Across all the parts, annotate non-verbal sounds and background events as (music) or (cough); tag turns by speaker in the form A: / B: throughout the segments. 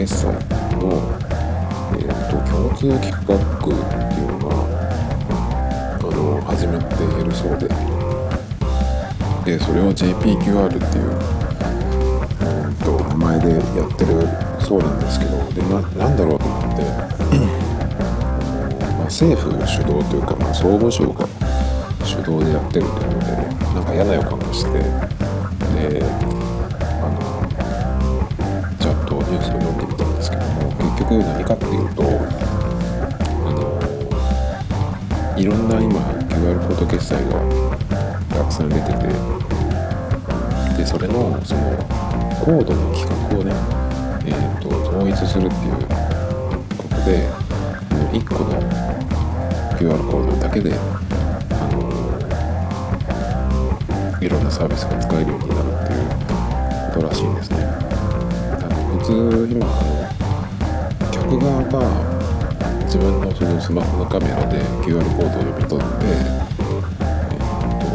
A: 決済の、えーと、共通規格っていうのがあの始まっているそうででそれを JPQR っていう、うんと、名前でやってるそうなんですけどでななんだろうと思ってまあ、政府主導というか、まあ、総務省が主導でやってるというのでなんか嫌な予感がしてで局何かっていうとあのいろんな今 QR コード決済がたくさん出ててでそれのそのコードの規格をね、えーと、統一するっていうことで1個の QR コードだけでいろんなサービスが使えるようになるっていうことらしいんですね。普通今あの客側が自分のそのスマホのカメラで QR コードを読み取って、えー、と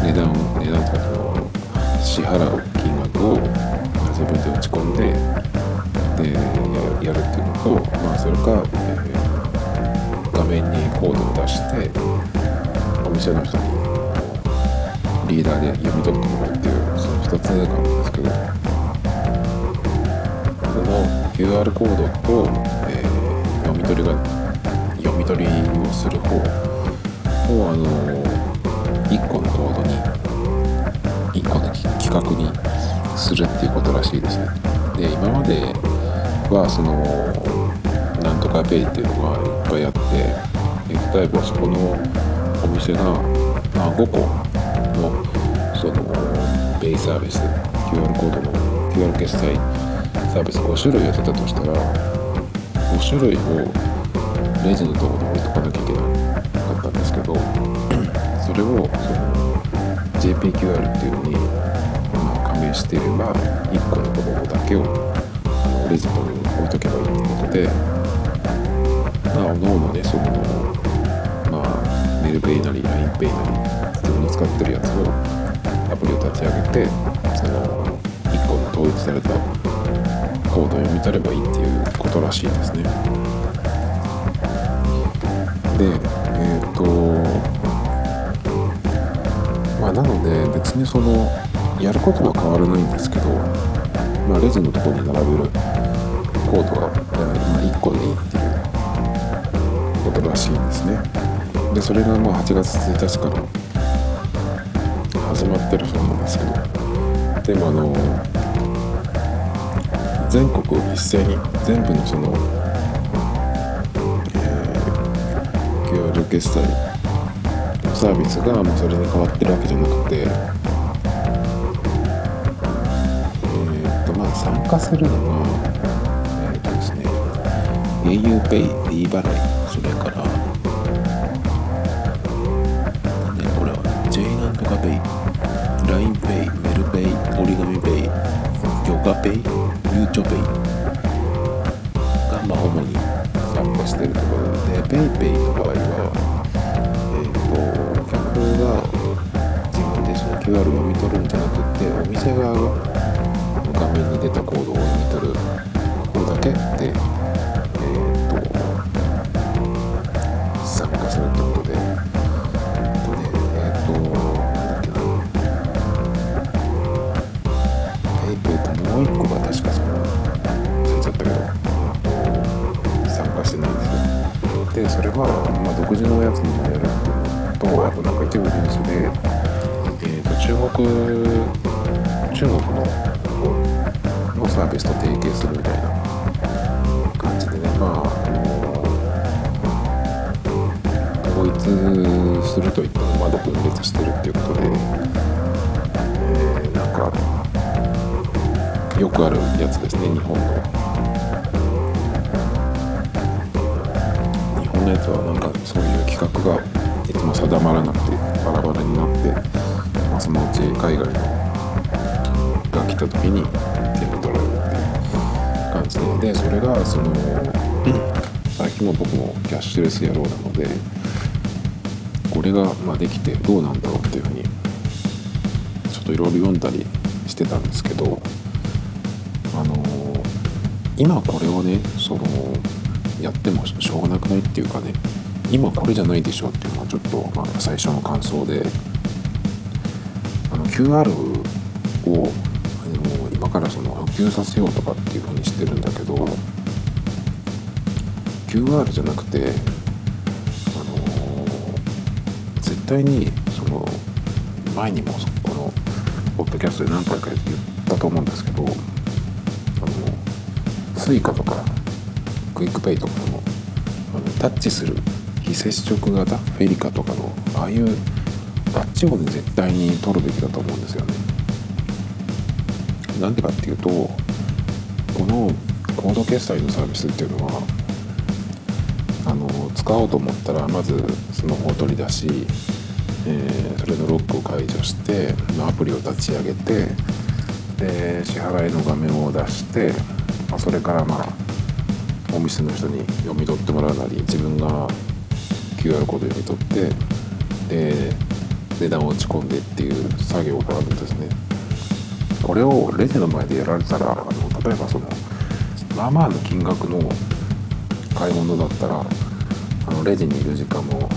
A: 値段を値段とかその支払う金額を自分で打ち込んででやるっていうのと、まあ、それか、えー、画面にコードを出してお店の人にリーダーで読み取ってもらうっていうその2つなんですけどの QR コードと、えー、読み取りが読み取りをする方をあの1個のコードに1個の規格にするっていうことらしいですね。で今まではそのなんとかペイっていうのがいっぱいあって例えばそこのお店が、まあ、5個のそのペイサービス QR コードの QR 決済サービス5種類やってたとしたら5種類をレジのところに置いとかなきゃいけなかったんですけどそれをその JPQR っていうのに、加盟していれば1個のところだけをレジのところに置いとけばいいってことでまあおのおのねそのまあメルペイなり LINEPay なり自分の使ってるやつをアプリを立ち上げてその1個の統一されたコードを読み取ればいいっていうことらしいですねでえっ、ー、とまあなので別にそのやることは変わらないんですけど、まあ、レジのとこに並べるコードが、まあ、1個でいいっていうことらしいんですね。でそれがまあ8月1日から始まってるそうなんですけどでもあの全国一斉に全部のその、えー、QR 決済サービスがもうそれに変わってるわけじゃなくてえっ、とまあ参加するのがえっ、とですね auPay、d 払いそれからペイ LINEPay メルペイ Origami Pay YOKA!Pay ゆうちょペイがまあ主に参加してるところで PayPay の場合はえっ、ー、と客が自分でその QR を読み取るんじゃなくてお店側が画面に出たコードを読み取るこれだけででそれは、まあ、独自のやつにもやるとあとなんか一部ニュースで、えーと、中国中国ののサービスと提携するみたいな感じでねまあ統一するといってもまだ分裂してるっていうことで、えー、なんかよくあるやつですね日本の。のやつはなんかそういう企画がいつも定まらなくてバラバラになって、まあ、そのうち海外のた時に全部取られるっていう感じででそれがその最近も僕もキャッシュレス野郎なのでこれがまできてどうなんだろうっていうふうにちょっといろいろ読んだりしてたんですけどあの今これをねそのやってもしょうがなくないっていうかね今これじゃないでしょっていうのはちょっと、まあ、最初の感想であの QR を今からその普及させようとかっていうふうにしてるんだけど QR じゃなくて、あの、絶対にその前にもこのポッドキャストで何回か言ったと思うんですけどあの Suica とか QUICPay とかのあのタッチする非接触型 FeliCa とかのああいうあっちをね絶対に取るべきだと思うんですよね。なんでかっていうとこのコード決済のサービスっていうのはあの使おうと思ったらまずスマホを取り出し、えー、それのロックを解除してアプリを立ち上げてで支払いの画面を出して、まあ、それからまあお店の人に読み取ってもらうなり自分が QR コード読み取ってで値段を打ち込んでっていう作業があるんですね。これをレジの前でやられたらあの例えばそのまあまあの金額の買い物だったらあのレジにいる時間も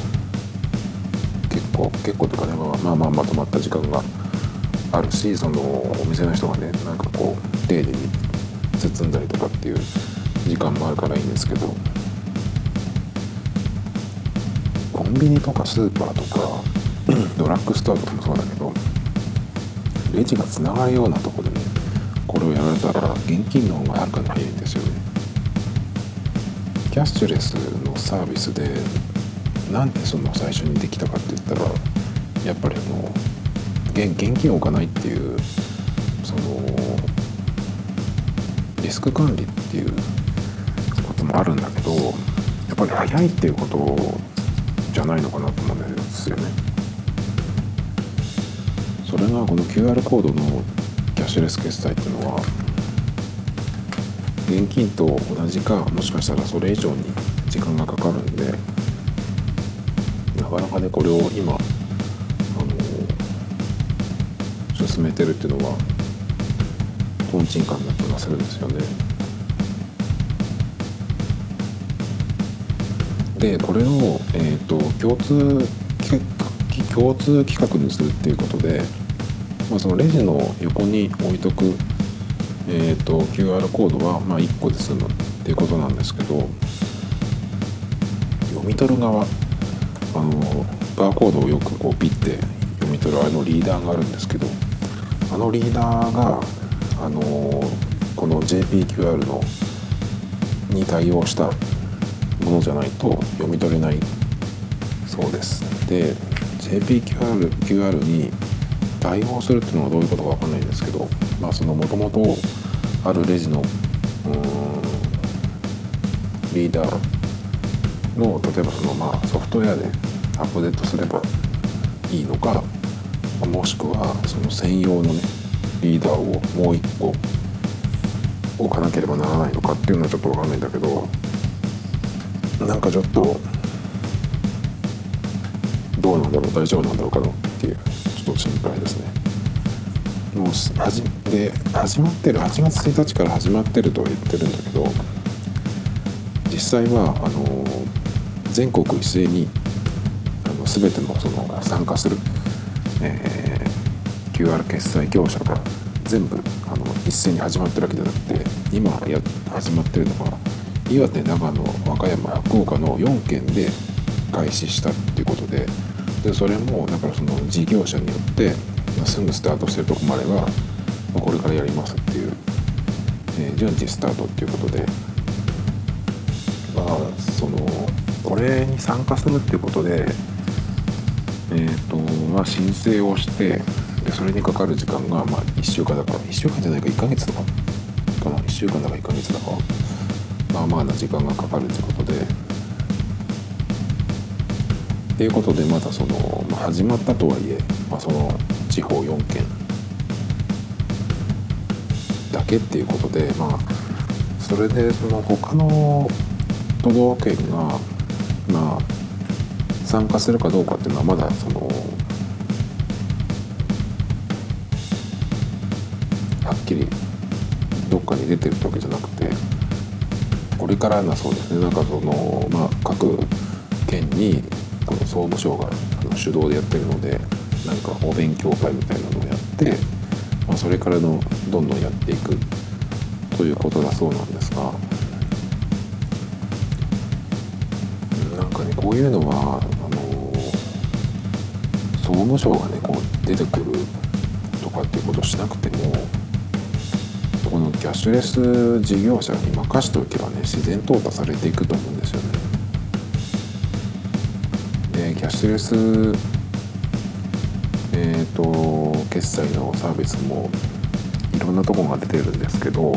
A: 結構結構とかねまあまあまとまった時間があるしそのお店の人がねなんかこう丁寧に包んだりとかっていう時間もあるからいいんですけどコンビニとかスーパーとか (clears throat) ドラッグストアとかもそうだけどレジがつながるようなとこでねこれをやられたら現金の方がはるかに早いんですよね。キャッシュレスのサービスでなんでその最初にできたかって言ったらやっぱりあの現金を置かないっていうそのリスク管理っていうもあるんだけどやっぱり早いっていうことじゃないのかなと思うんですよね。それがこの QR コードのキャッシュレス決済っていうのは現金と同じかもしかしたらそれ以上に時間がかかるんでなかなかねこれを今あの進めてるっていうのはとんちんかんな気がするんですよね。でこれを、えーと、共通共通規格にするっていうことで、まあ、そのレジの横に置いとく、えーと、QR コードは、まあ、1個で済むっていうことなんですけど読み取る側あのバーコードをよくこうピッて読み取るあのリーダーがあるんですけどあのリーダーがあのこの JPQR のに対応したものじゃないと読み取れない。そうです。で JPQR QR に対応するっていうのはどういうことか分かんないんですけどまあそのもともとあるレジのリーダーの例えばそのまあソフトウェアでアップデートすればいいのかもしくはその専用のねリーダーをもう一個置かなければならないのかっていうのはちょっと分かんないんだけどなんかちょっとどうなんだろう大丈夫なんだろうかなっていうちょっと心配ですね。もうはじで始まってる8月1日から始まってるとは言ってるんだけど実際はあの全国一斉にあの全てのその参加する、えー、QR 決済業者が全部あの一斉に始まってるわけじゃなくて今や始まってるのが岩手長野和歌山福岡の4県で開始したっていうことででそれもだからその事業者によって、まあ、すぐスタートしてるとこもあれば、まあ、これからやりますっていう、えー、順次スタートっていうことで。まあそのこれに参加するっていうことでえっ、ー、とまあ申請をしてでそれにかかる時間がまあ1週間だから1週間じゃないか1ヶ月とかかな。1週間だか1ヶ月だかまあまあな時間がかかるってことで。っていうことでまたその、まあ、始まったとはいえ、まあ、その地方4県。だけっていうことでまあそれでその他の都道府県がまあ参加するかどうかっていうのはまだそのはっきりどっかに出てるってわけじゃなくて。これからなそうですね。なんかそのまあ各県にこの総務省が主導でやってるのでなんかお勉強会みたいなのをやって、まあ、それからのどんどんやっていくということだそうなんですがなんかねこういうのはあの総務省がねこう出てくるとかっていうことをしなくてもキャッシュレス事業者に任しておけばね自然淘汰されていくと思うんですよね。でキャッシュレスえーと、決済のサービスもいろんなとこが出てるんですけど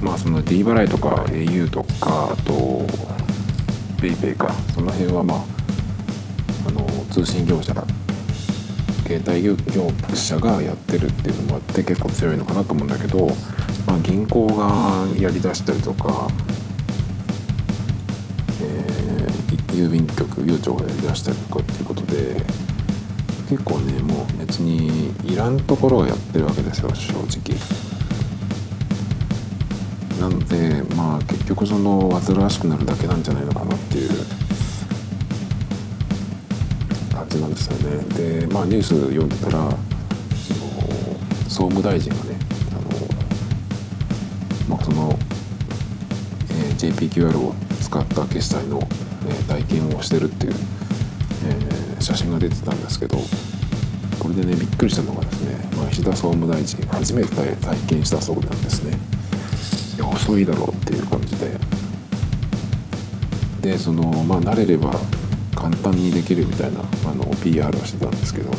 A: まあその D 払いとか au とかあと PayPay かその辺はまああの通信業者携帯業者がやってるっていうのもあって結構強いのかなと思うんだけど、まあ、銀行がやりだしたりとか、えー、郵便局郵長がやりだしたりとかっていうことで結構ねもう別にいらんところをやってるわけですよ正直。なのでまあ結局その煩わしくなるだけなんじゃないのかなっていう感じなんですよね。でまあニュース読んでたら総務大臣がねあの、まあ、その、えー、JPQR を使った決済の、えー、体験をしてるっていう、えー、写真が出てたんですけどこれでねびっくりしたのがですね、まあ、石田総務大臣初めて体験したそうなんですね。いや遅いだろうっていう感じででそのまあ慣れれば簡単にできるみたいなあの PR をしてたんですけど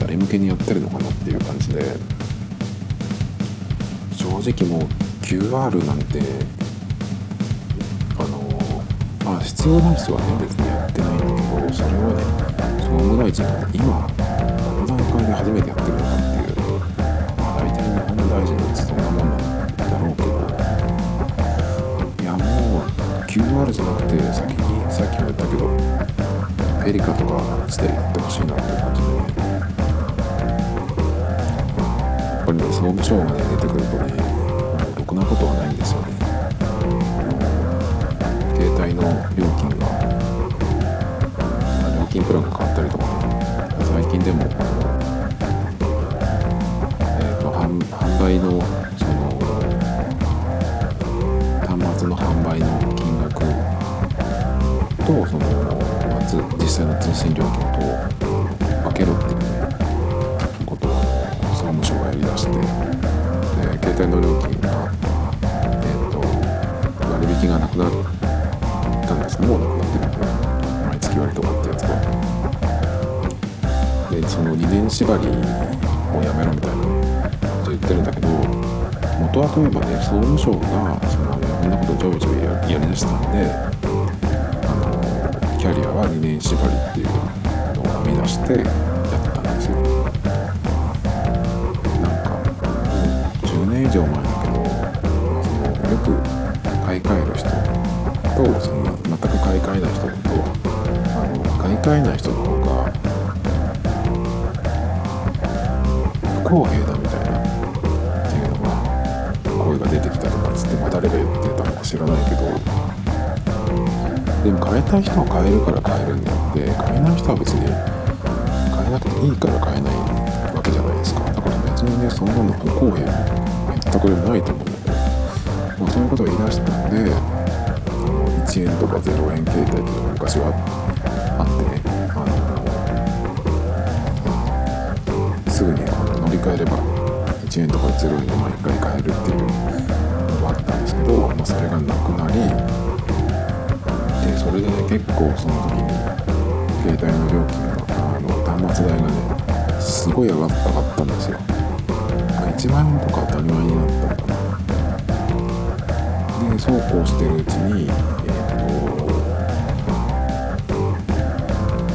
A: 誰向けにやってるのかなっていう感じで。正直もう QR なんてあのまあ必要な人はね別にやってないんだけどそれはね総務大臣が今この段階で初めてやってるのかっていうまあ大体日本の大臣ってそんなもんなんだろうけど。いやもう QR じゃなくて先にさっきも言ったけどペリカとかしてやってほしいなって感じでやっぱりね総務省がね出てくるとねろくなことはないんですよね携帯の料金が料金プランが変わったりとかね最近でもえっ、ー、と販売のその端末の販売の金額とその実際の通信料金と分けろっていうことを総務省がやりだしてで携帯の料金がえ、ー、と割引がなくなったんですもうなくなってるんで毎月割とかってやつがでその2年縛りをやめろみたいなこと言ってるんだけど元はといえばね総務省がそのいろんなことをちょいちょいやりだしたんでキャリアは2年縛りっていうのを編み出してやったんですよなんかう10年以上前だけどそのよく買い替える人とその全く買い替えない人とあの買い替えない人の方が不公平だみたいなっていうのが声が出てきたとかっつって、まあ、誰が言ってたのか知らないけどでも変えたい人は変えるから変えるんであって変えない人は別に変えなくていいから変えないわけじゃないですか。だから別にねそんなの不公平全くでもないと思う。んだけど、まあ、そういうことを言い出したんで1円とか0円携帯っていうのが昔はあってね。あのすぐに乗り換えれば1円とか0円で毎回買えるっていうのがあったんですけど、まあ、それがなくなりでそれでね結構その時に携帯の料金があの端末代がねすごい上がったんですよ。1万円とか当たり前になった。のかなでそうこうしてるうちにえっ、ー、と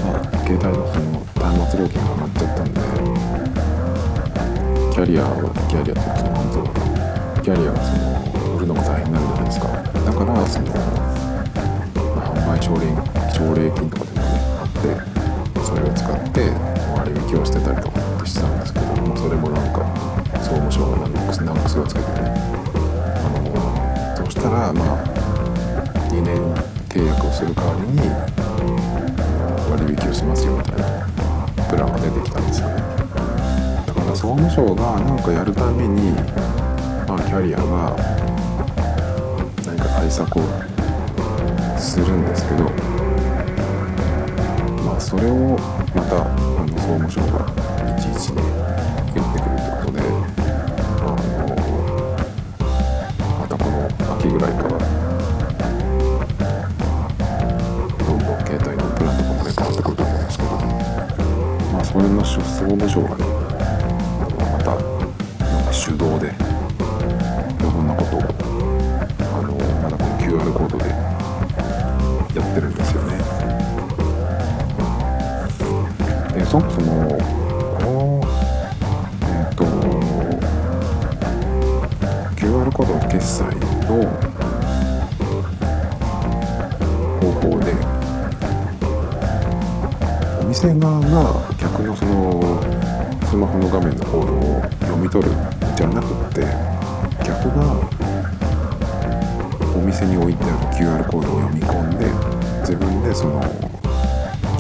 A: まあ携帯のその端末料金が上がっちゃったんでキャリアはキャリアってその半蔵キャリアがその売るのが大変になるじゃないですか。だからその、奨励奨励金とかでもねあってそれを使って割引をしてたりとかってしてたんですけどもそれもなんか総務省が何ク何クスがつけてねあのそしたらまあ2年契約をする代わりに割引をしますよみたいなプランが出てきたんですよねだから総務省が何かやるためにまあキャリアが何か対策をするんですけどまあそれをまたあの総務省がいちいちね言ってくるってことで、あ、あのまたこの秋ぐらいからどんどん携帯のプランとかもね変わってくると思うんですけどまあそれの総務省がね店側が客のそのスマホの画面のコードを読み取るじゃなくって客がお店に置いてある QR コードを読み込んで自分でその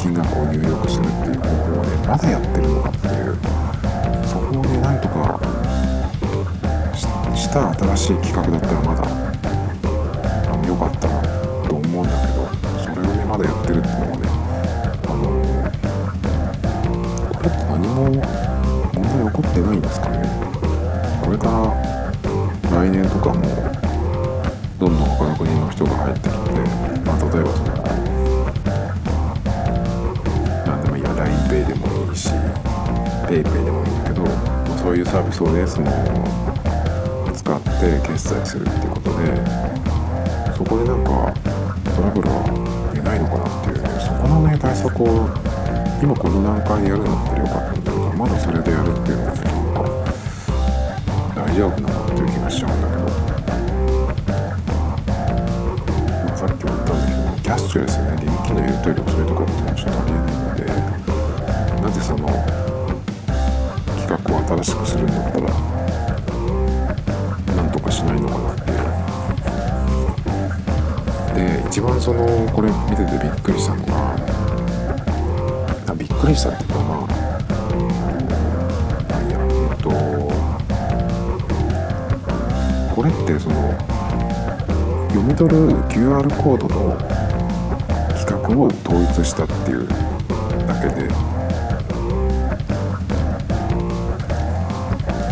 A: 金額を入力するっていう方法をねまだやってるのかっていうそこをねなんとかした新しい企画だったらまだあの良かったと思うんだけどそれをねまだやってるっていうのがってないんですかね。これから来年とかもどんどん他の国の人が入ってきて、まあ、例えばその何でもいいや LINEPay でもいいし PayPay でもいいんだけど、まあ、そういうサービスをねその使って決済するっていうことでそこでなんかトラブルは出ないのかなっていうそこのね対策を今この段階でやるんだったらよかったんだけどまだそれでやるっていうのがねなんか大丈夫なのっていう気がしちゃうんだけど。まあ、さっきも言ったんだけどキャッシュレスね現金のやり取りをするとかっていうのはちょっとありえないのでなぜその企画を新しくするんだったらなんとかしないのかなっていうで一番そのこれ見ててびっくりしたのがびっくりしたっていうかまあこれってその読み取る QR コードの規格を統一したっていうだけで。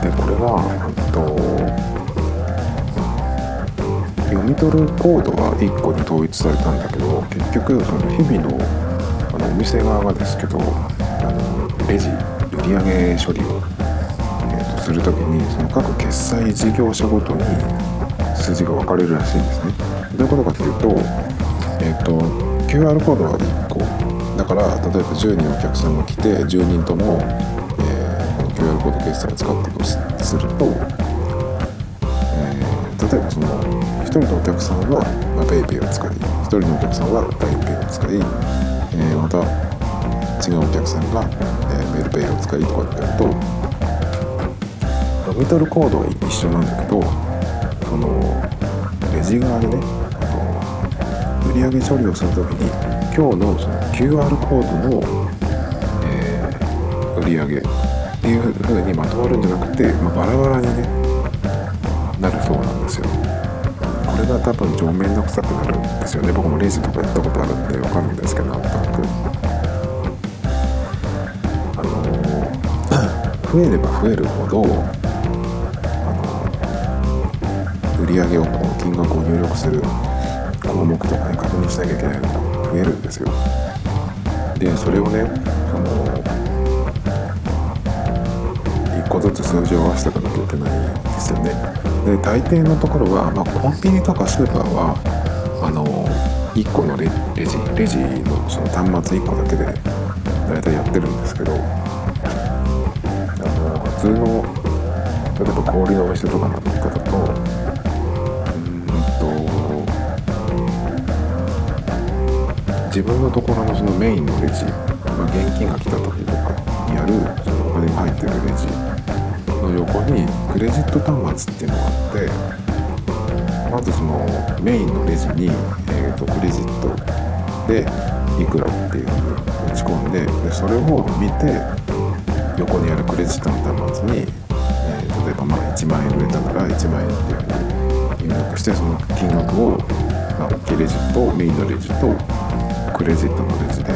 A: でこれは、と、読み取るコードは1個に統一されたんだけど結局その日々のあのお店側がですけどあのレジ売上処理を、するときにその各決済事業者ごとに数字が分かれるらしいんですね。どういうことかというと,、えっと QR コードは1個だから例えば10人お客さんが来て10人とも、えーこの QR コード決済を使っていくとすると、えー例えばその1人のお客さんは、PayPay を使い1人のお客さんは LINEPay を使い、えーまた違うお客さんが、えー、メルペイを使いとかってやると読み取るコードは一緒なんだけどそのレジ側でねあの売上処理をするときに今日のその QR コードの、えー売上っていう風にまとまるんじゃなくて、まあ、バラバラにねなるそうなんですよ。これが多分上面倒くさくなるんですよね。僕もレジとかやったことあるんでわかるんですけどなんとなく。あのー (coughs) 増えれば増えるほど売上をこう金額を入力する項目とかね確認しなきゃいけないのが増えるんですよ。でそれをねその1個ずつ数字を合わせていかなきゃいけないんですよね。で大抵のところは、まあ、コンビニとかスーパーはあの1個のレレジレジのその端末1個だけで大体やってるんですけどあの普通の例えば小売のお店とかなんかだと自分のところのそのメインのレジ、まあ、現金が来た時とかにあるそのお金が入ってるレジの横にクレジット端末っていうのがあってまずそのメインのレジに、えー、とクレジットでいくらっていうふうに打ち込んででそれを見て横にあるクレジットの端末に、えー例えばまあ1万円売れたなら1万円っていうふうに入力してその金額を、まあ、大きいレジとメインのレジとクレジットのレジで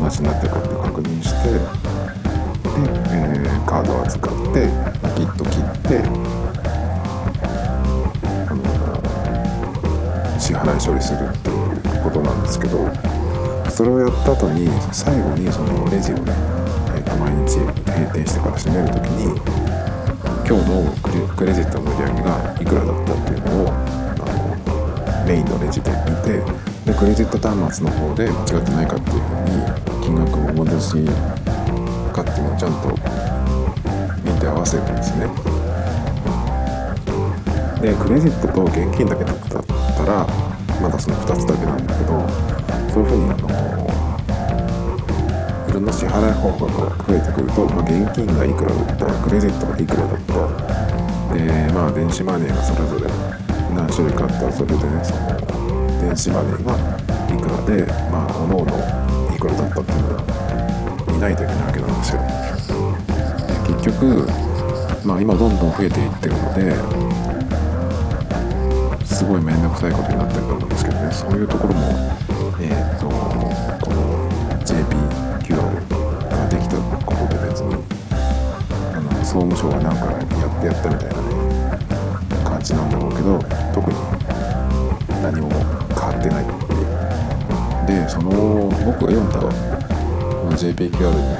A: 同じになってるかって確認してで、えーカードを扱ってピッと切ってあの支払い処理するっていうことなんですけどそれをやった後に最後にそのレジをね、えーと毎日閉店してから閉める時に今日のクレクレジットの売り上げがいくらだったっていうのをあのメインのレジで見てでクレジット端末の方で間違ってないかっていうふうに金額を戻しかっていうのをちゃんと見て合わせるんですね。でクレジットと現金だけだったらまだその2つだけなんだけどそういうふうにあのいろんな支払い方法が増えてくると、まあ、現金がいくらだったクレジットがいくらだったでまあ電子マネーがそれぞれ何種類かあったらそれでねその電子マネーがいくらでまあおのおのいくらだったっていうのを見ないといけないわけなんですよ。で結局まあ今どんどん増えていってるのですごい面倒くさいことになってると思うんですけどね。そういうところもえっ、とこの JPQR ができたことで別にあの総務省がなんかやってやったみたいなね感じなんだろうけど特に何も変わってないって。いうでその僕が読んだこの JPQR に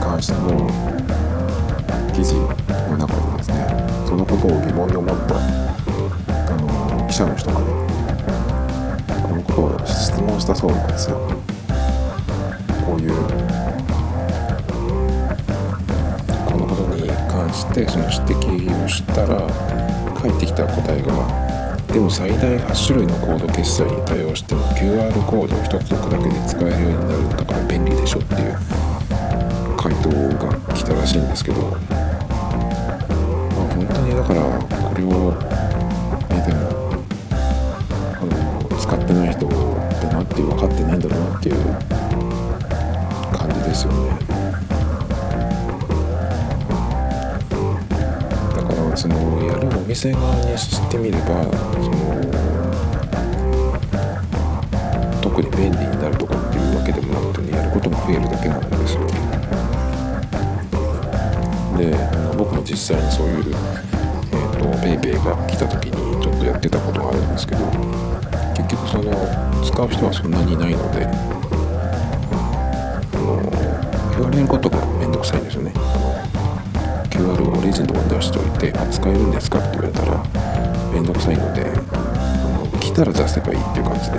A: 関しての記事の中でですねそのことを疑問に思ったあの記者の人がねこのことを質問したそうなんですよ。こういう。このことに関してその指摘をしたら返ってきた答えがでも最大8種類のコード決済に対応しても QR コードを1つ置くだけで使えるようになるんだから便利でしょっていう回答が来たらしいんですけど、まあ、本当にだからこれをそのやるお店側にしてみればその特に便利になるとかっていうわけでもなくてねやることが増えるだけなんですよ。で僕も実際にそういう、えー、と PayPay が来た時にちょっとやってたことがあるんですけど結局その使う人はそんなにいないのであの言われることがめんどくさいんですよね。QR をレジのところに出しておいて「使えるんですか?」って言われたらめんどくさいので来たら出せばいいっていう感じで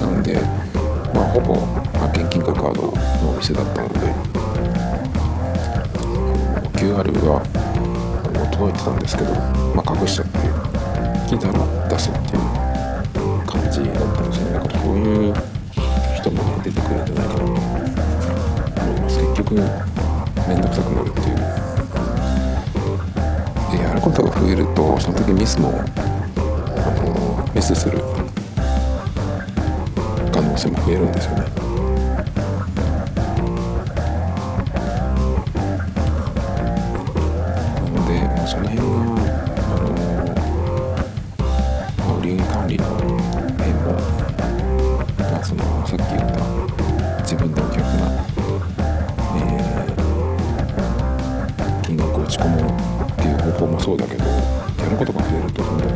A: なのでまあほぼ、まあ、現金かカードのお店だったので QR が届いてたんですけど、まあ、隠しちゃって来たら出すっていう感じだったんですよねだからそういう人もね出てくるんじゃないかなと思います結局面倒くさくなるっていう。でやることが増えるとその時ミスもあのミスする可能性も増えるんですよね。そうだけどやることが増えるとそんだ